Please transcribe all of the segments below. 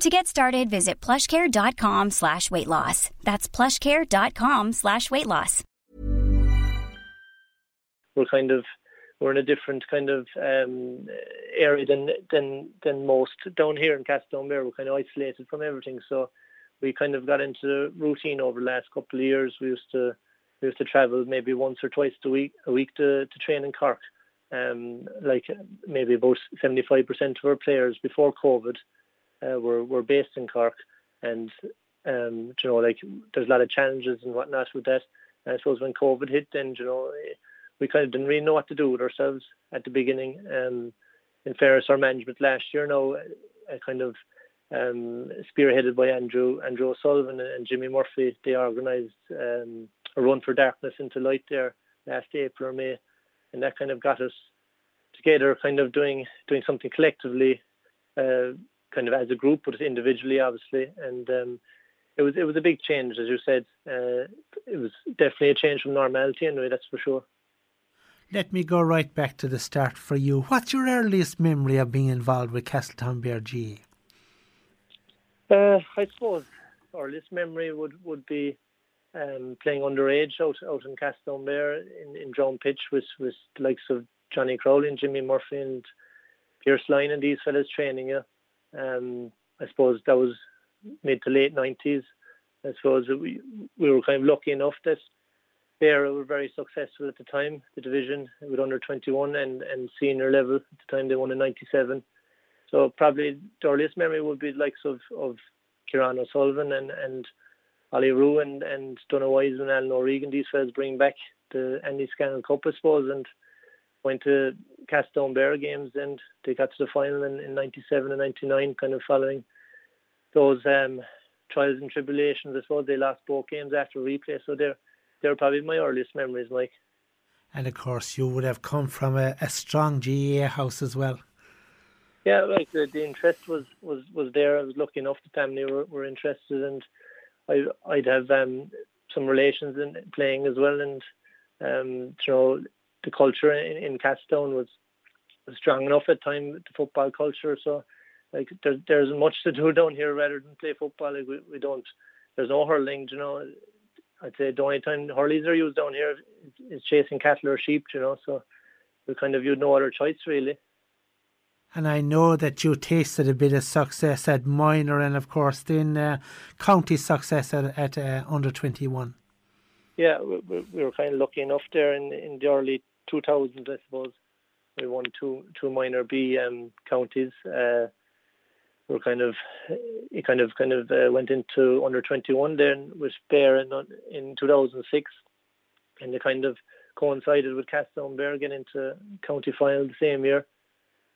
To get started, visit plushcare.com slash weight loss. That's plushcare.com slash weight loss. We're kind of we're in a different kind of um, area than than than most down here in Castletownbere. We're kind of isolated from everything, so we kind of got into routine over the last couple of years. We used to we used to travel maybe once or twice a week a week to, to train in Cork. Um, like maybe about seventy five percent of our players before COVID uh, were were based in Cork, and um, you know, like there's a lot of challenges and whatnot with that. And I suppose when COVID hit, then you know, we kind of didn't really know what to do with ourselves at the beginning. Um, in fairness, our management last year, now, uh, kind of um, spearheaded by Andrew Andrew O'Sullivan and Jimmy Murphy, they organised um, a run for darkness into light there last April or May, and that kind of got us together, kind of doing doing something collectively. Uh, kind of as a group, but individually, obviously. And um, it was it was a big change, as you said. Uh, it was definitely a change from normality, anyway. That's for sure. Let me go right back to the start for you. What's your earliest memory of being involved with Castletownbere GAA? Uh, I suppose earliest memory would would be um, playing underage out out in Castletownbere in in John Pitch with with the likes of Johnny Crowley and Jimmy Murphy and Pierce Line and these fellas training you. Um, I suppose that was mid to late nineties. I suppose we we were kind of lucky enough that they were very successful at the time. The division with under twenty one and and senior level at the time they won in ninety seven. So probably the earliest memory would be the likes of of Kieran O'Sullivan and and Ali Rue and and Donald Wise and Alan O'Regan. These fellas bring back the Andy Scannell Cup, I suppose, and went to Castletownbere games and they got to the final in, in 97 and 99 kind of following those um, trials and tribulations I suppose they lost both games after replay so they're they're probably my earliest memories Mike. And of course you would have come from a, a strong GAA house as well. Yeah like the, the interest was was was there. I was lucky enough the family were, were interested and I I'd have um, some relations in playing as well and um, you know the culture in, in Castone was, was strong enough at time the football culture. So like there, there's much to do down here rather than play football. Like we, we don't there's no hurling you know. I'd say the only time hurleys are used down here is chasing cattle or sheep you know. So we kind of you no other choice really. And I know that you tasted a bit of success at minor and of course then uh, county success at, at uh, under 21 yeah we, we were kind of lucky enough there in in the early 2000, I suppose. We won two two minor B um, counties. Uh, we are kind of it kind of kind of uh, went into under 21 then with Beara in, in 2006, and it kind of coincided with Castletownbere getting into county final the same year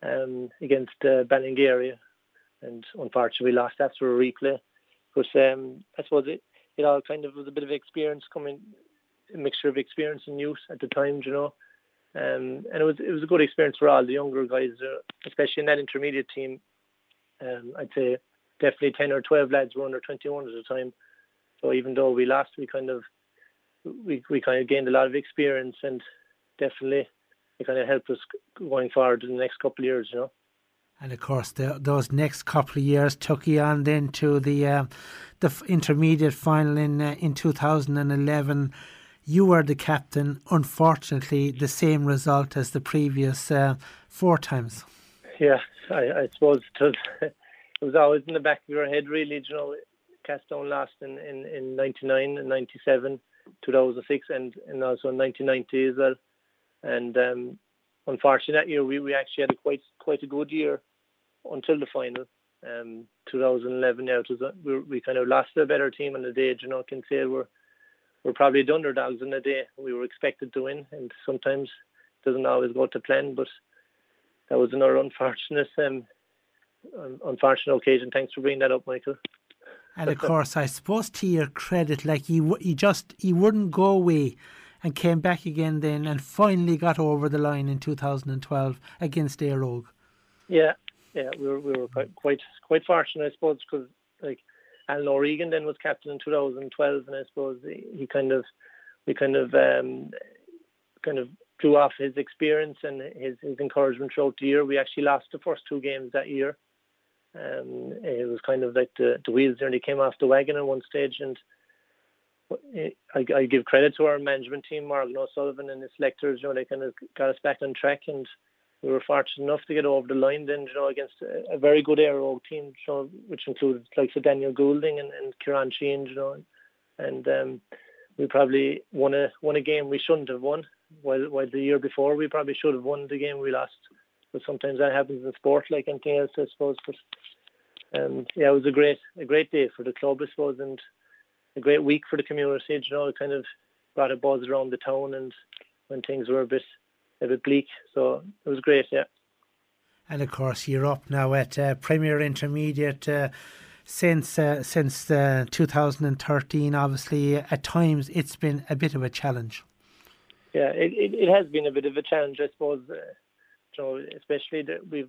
um, against uh, and unfortunately we lost after a replay. But um, I suppose it, it all kind of was a bit of experience coming, a mixture of experience and youth at the time, you know. Um, and it was it was a good experience for all the younger guys, uh, especially in that intermediate team. Um, I'd say definitely ten or twelve lads were under twenty one at the time. So even though we lost, we kind of we we kind of gained a lot of experience and definitely it kind of helped us going forward in the next couple of years, you know. And of course, the, those next couple of years took you on then to the uh, the intermediate final in uh, in 2011 you were the captain. Unfortunately, the same result as the previous uh, four times. Yeah, I, I suppose it was, it was always in the back of your head, really. You know, Castone lost in, in, in 99 and 97. 2006 and and also in 1990 as well. And um, unfortunately, that year we, we actually had a quite quite a good year until the final. Um, 2011, yeah, was a, we, we kind of lost to a better team on the day. You know, can say we're we're probably the underdogs in the day. We were expected to win, and sometimes it doesn't always go to plan. But that was another unfortunate um, unfortunate occasion. Thanks for bringing that up, Michael. And of course, I suppose to your credit, like he he just he wouldn't go away, and came back again then, and finally got over the line in 2012 against Óg. Yeah, yeah, we were we were quite quite, quite fortunate, I suppose, because like Alan O'Regan then was captain in 2012, and I suppose he kind of we kind of um, kind of drew off his experience and his, his encouragement throughout the year. We actually lost the first two games that year. Um, it was kind of like the, the wheels nearly came off the wagon at one stage, and I, I give credit to our management team, Morgan O'Sullivan and his selectors. You know, they kind of got us back on track, and we were fortunate enough to get over the line then, you know, against a, very good Óg team, you know, which included like so Daniel Goulding and, and Kieran Sheehan, you know, and um, we probably won a won a game we shouldn't have won. While while the year before we probably should have won the game we lost. But sometimes that happens in sport, like anything else, I suppose. But um, yeah, it was a great a great day for the club, I suppose, and a great week for the community. You know, it kind of brought a buzz around the town, and when things were a bit a bit bleak, so it was great. Yeah. And of course, you're up now at uh, Premier Intermediate. Uh, since uh, since uh, 2013, obviously, at times it's been a bit of a challenge. Yeah, it, it, it has been a bit of a challenge, I suppose. Uh, you know, especially that we've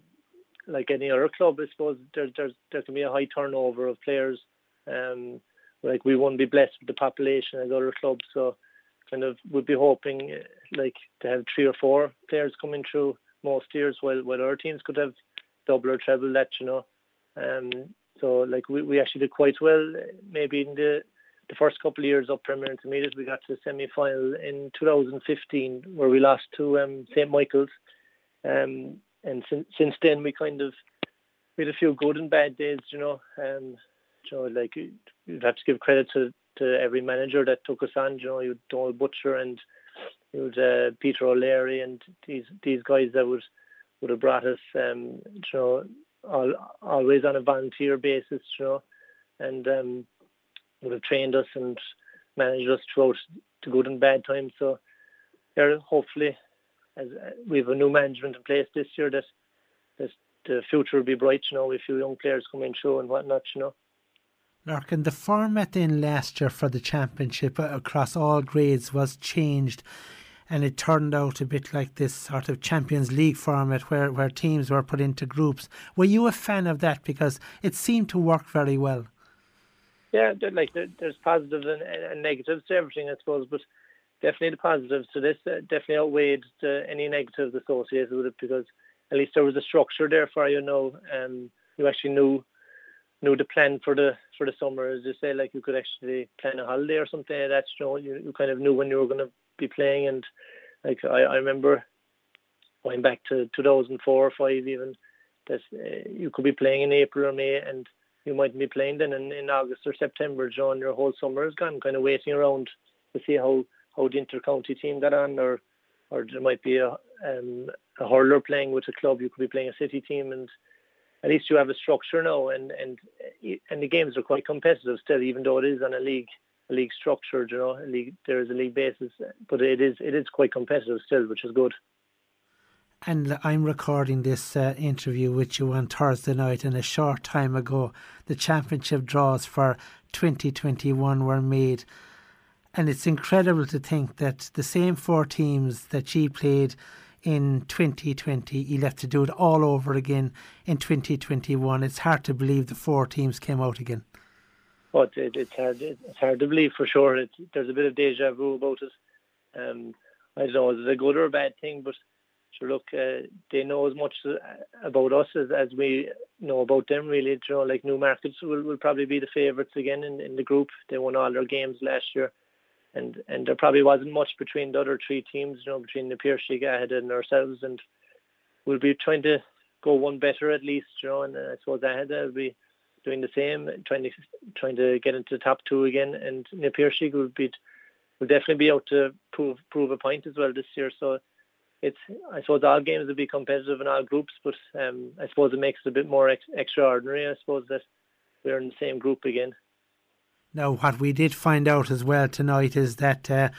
like any other club, I suppose there there's there can be a high turnover of players. Um, like we won't be blessed with the population as other clubs, so kind of we'd be hoping uh, like to have three or four players coming through most years, while while other teams could have double or treble that, you know. Um, so like we, we actually did quite well, maybe in the the first couple of years up Premier Intermediate, we got to the semi final in 2015 where we lost to um, St Michael's. Um, and since since then we kind of we had a few good and bad days, you know. Um, you know, like you'd have to give credit to to every manager that took us on. You know, you Donald Butcher and you would uh, Peter O'Leary and these these guys that would would have brought us, um, you know, all, always on a volunteer basis, you know, and um, would have trained us and managed us throughout the good and bad times. So, there hopefully, as uh, we have a new management in place this year, that that the future will be bright. You know, with few young players coming through and whatnot. You know. Larkin, the format in last year for the championship uh, across all grades was changed and it turned out a bit like this sort of Champions League format where, where teams were put into groups. Were you a fan of that? Because it seemed to work very well. Yeah, like there's positives and, and negatives to everything, I suppose, but definitely the positives to this uh, definitely outweighed any negatives associated with it because at least there was a structure there for you know, um, you actually knew knew the plan for the for the summer. As you say, like you could actually plan a holiday or something like that. You know, you, you kind of knew when you were going to be playing, and like I, I remember going back to 2004 or five even that uh, you could be playing in April or May, and you might be playing then in, in August or September. John, your whole summer is gone, kind of waiting around to see how how the inter-county team got on, or or there might be a um, a hurler playing with a club. You could be playing a city team, and at least you have a structure now. And and and the games are quite competitive still, even though it is on a league a league structure. You know, league there is a league basis, but it is it is quite competitive still, which is good. And I'm recording this uh, interview with you on Thursday night, and a short time ago, the championship draws for 2021 were made. And it's incredible to think that the same four teams that she played in 2020, he left to do it all over again in 2021. It's hard to believe the four teams came out again. But it, it's hard. It's hard to believe for sure. There's a bit of deja vu about it. Um, I don't know, is it a good or a bad thing? But sure, look, uh, they know as much about us as, as we know about them. Really, you know, like Newmarket will, will probably be the favourites again in, in the group. They won all their games last year, and and there probably wasn't much between the other three teams. You know, between the Piercy ahead and ourselves, and we'll be trying to go one better at least. You know, and I suppose Aghada will be doing the same, trying to trying to get into the top two again. And Napier would be will definitely be out to prove prove a point as well this year. So it's I suppose all games will be competitive in all groups, but um, I suppose it makes it a bit more ex- extraordinary. I suppose that we're in the same group again. Now, what we did find out as well tonight is that uh,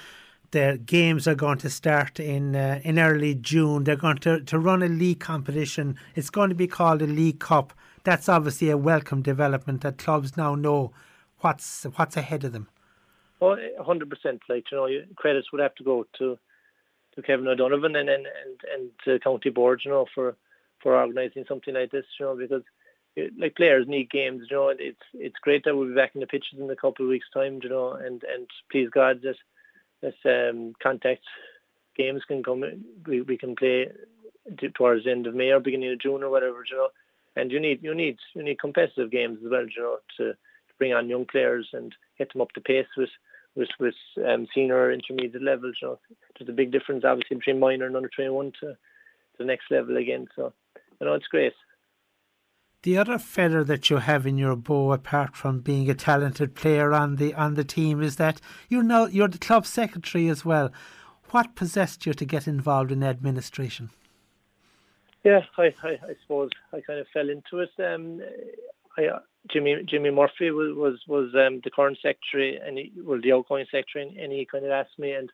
the games are going to start in uh, in early June. They're going to, to run a league competition. It's going to be called a League Cup. That's obviously a welcome development that clubs now know what's what's ahead of them. Oh, hundred percent. Like you know, credits would have to go to to Kevin O'Donovan and and and, and county boards, you know, for for organising something like this, you know, because like players need games. You know, it's it's great that we'll be back in the pitches in a couple of weeks' time. You know, and and please God that that um, contact games can come. We we can play towards the end of May or beginning of June or whatever. You know, and you need you need you need competitive games as well. You know, to, to bring on young players and get them up to pace with with with um, senior intermediate levels. You know, there's a big difference obviously between minor and under twenty one to, to the next level again. So you know, it's great. The other feather that you have in your bow, apart from being a talented player on the on the team, is that you're now you're the club secretary as well. What possessed you to get involved in administration? Yeah, I, I, I suppose I kind of fell into it. Um, I, uh, Jimmy Jimmy Murphy was was, was um, the current secretary, and he, well, the outgoing secretary, and, and he kind of asked me, and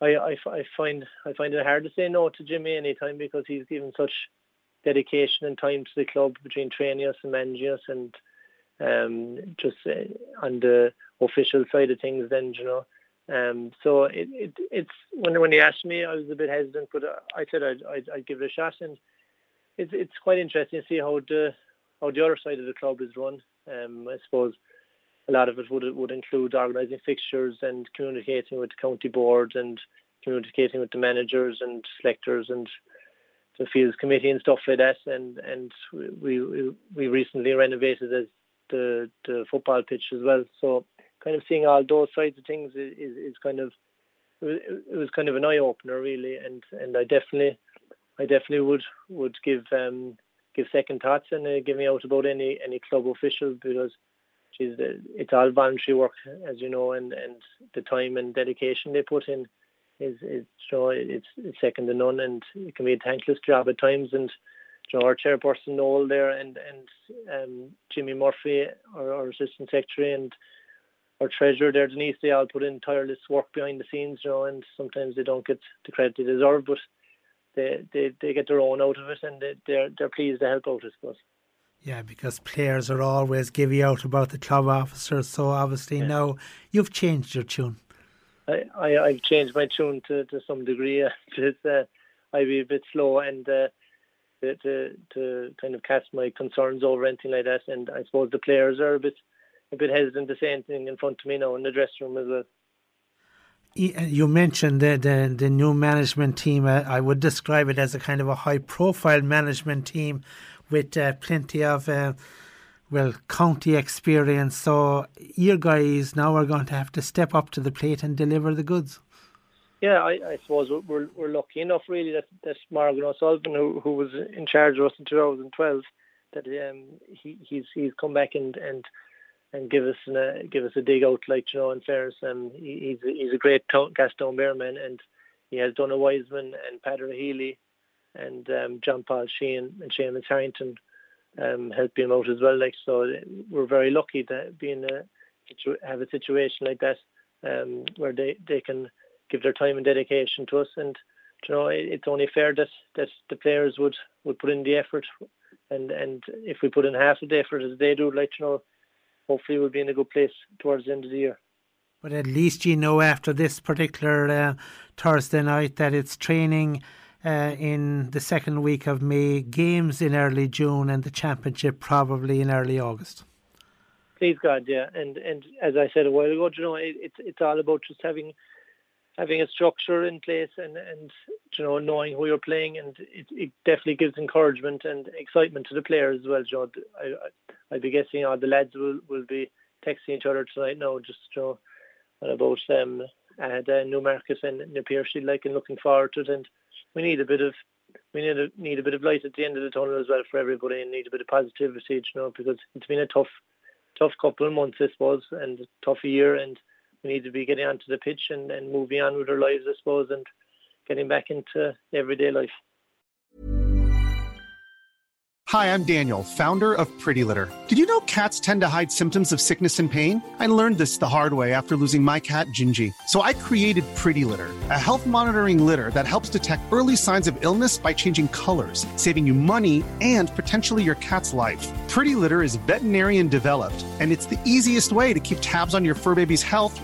I, I, I find I find it hard to say no to Jimmy anytime because he's given such dedication and time to the club between training us and managing us and um, just uh, on the official side of things then you know um, so it, it it's when when he asked me I was a bit hesitant but I said I'd, I'd, I'd give it a shot and it's it's quite interesting to see how the how the other side of the club is run um, I suppose a lot of it would would include organising fixtures and communicating with the county board and communicating with the managers and selectors and the fields committee and stuff like that. And and we we, we recently renovated the the football pitch as well. So kind of seeing all those sides of things is, is, is kind of it was kind of an eye opener really. And and I definitely I definitely would would give um give second thoughts and uh, give me out about any any club official because it's all voluntary work as you know and and the time and dedication they put in is is you know, it's, it's second to none, and it can be a thankless job at times. And you know, our chairperson Noel there, and and um, Jimmy Murphy, our, our assistant secretary, and our treasurer there, Denise, they all put in tireless work behind the scenes, you know, and sometimes they don't get the credit they deserve, but they they, they get their own out of it, and they, they're they're pleased to help out, I suppose. Yeah, because players are always giving out about the club officers, so obviously yeah. now you've changed your tune. I, I I've changed my tune to, to some degree. it's, uh, I'd be a bit slow and uh, to, to to kind of cast my concerns over anything like that. And I suppose the players are a bit a bit hesitant to say anything in front of me now in the dressing room as well. You mentioned the, the, the new management team. Uh, I would describe it as a kind of a high profile management team with uh, plenty of uh, well, county experience. So your guys now are going to have to step up to the plate and deliver the goods. Yeah, I, I suppose we're we're lucky enough really that that Morgan O'Sullivan, who who was in charge of us in 2012, that um he he's he's come back and and and give us a uh, give us a dig out like you know in fairness um he, he's a, he's a great Gaston Bearman and he has Donald Wiseman and Padre Healy and um, John Paul Sheehan and Seamus Harrington um, help him out as well. Like so, we're very lucky to be in a have a situation like that um, where they, they can give their time and dedication to us. And you know, it's only fair that that the players would would put in the effort. And and if we put in half of the effort as they do, like you know, hopefully we'll be in a good place towards the end of the year. But at least you know after this particular uh, Thursday night that it's training uh, in the second week of May, games in early June, and the championship probably in early August. Please God, yeah, and and as I said a while ago, you know, it, it's it's all about just having having a structure in place and and you know knowing who you're playing, and it, it definitely gives encouragement and excitement to the players as well. You know, I, I'd be guessing all the lads will will be texting each other tonight now, just you know, about um uh, the Newmarket and New like and looking forward to it and we need a bit of we need a need a bit of light at the end of the tunnel as well for everybody, and need a bit of positivity, you know, because it's been a tough tough couple of months, I suppose, and a tough year, and we need to be getting onto the pitch and, and moving on with our lives, I suppose, and getting back into everyday life. Hi, I'm Daniel, founder of Pretty Litter. Did you know cats tend to hide symptoms of sickness and pain? I learned this the hard way after losing my cat, Gingy. So I created Pretty Litter, a health monitoring litter that helps detect early signs of illness by changing colors, saving you money and potentially your cat's life. Pretty Litter is veterinarian developed, and it's the easiest way to keep tabs on your fur baby's health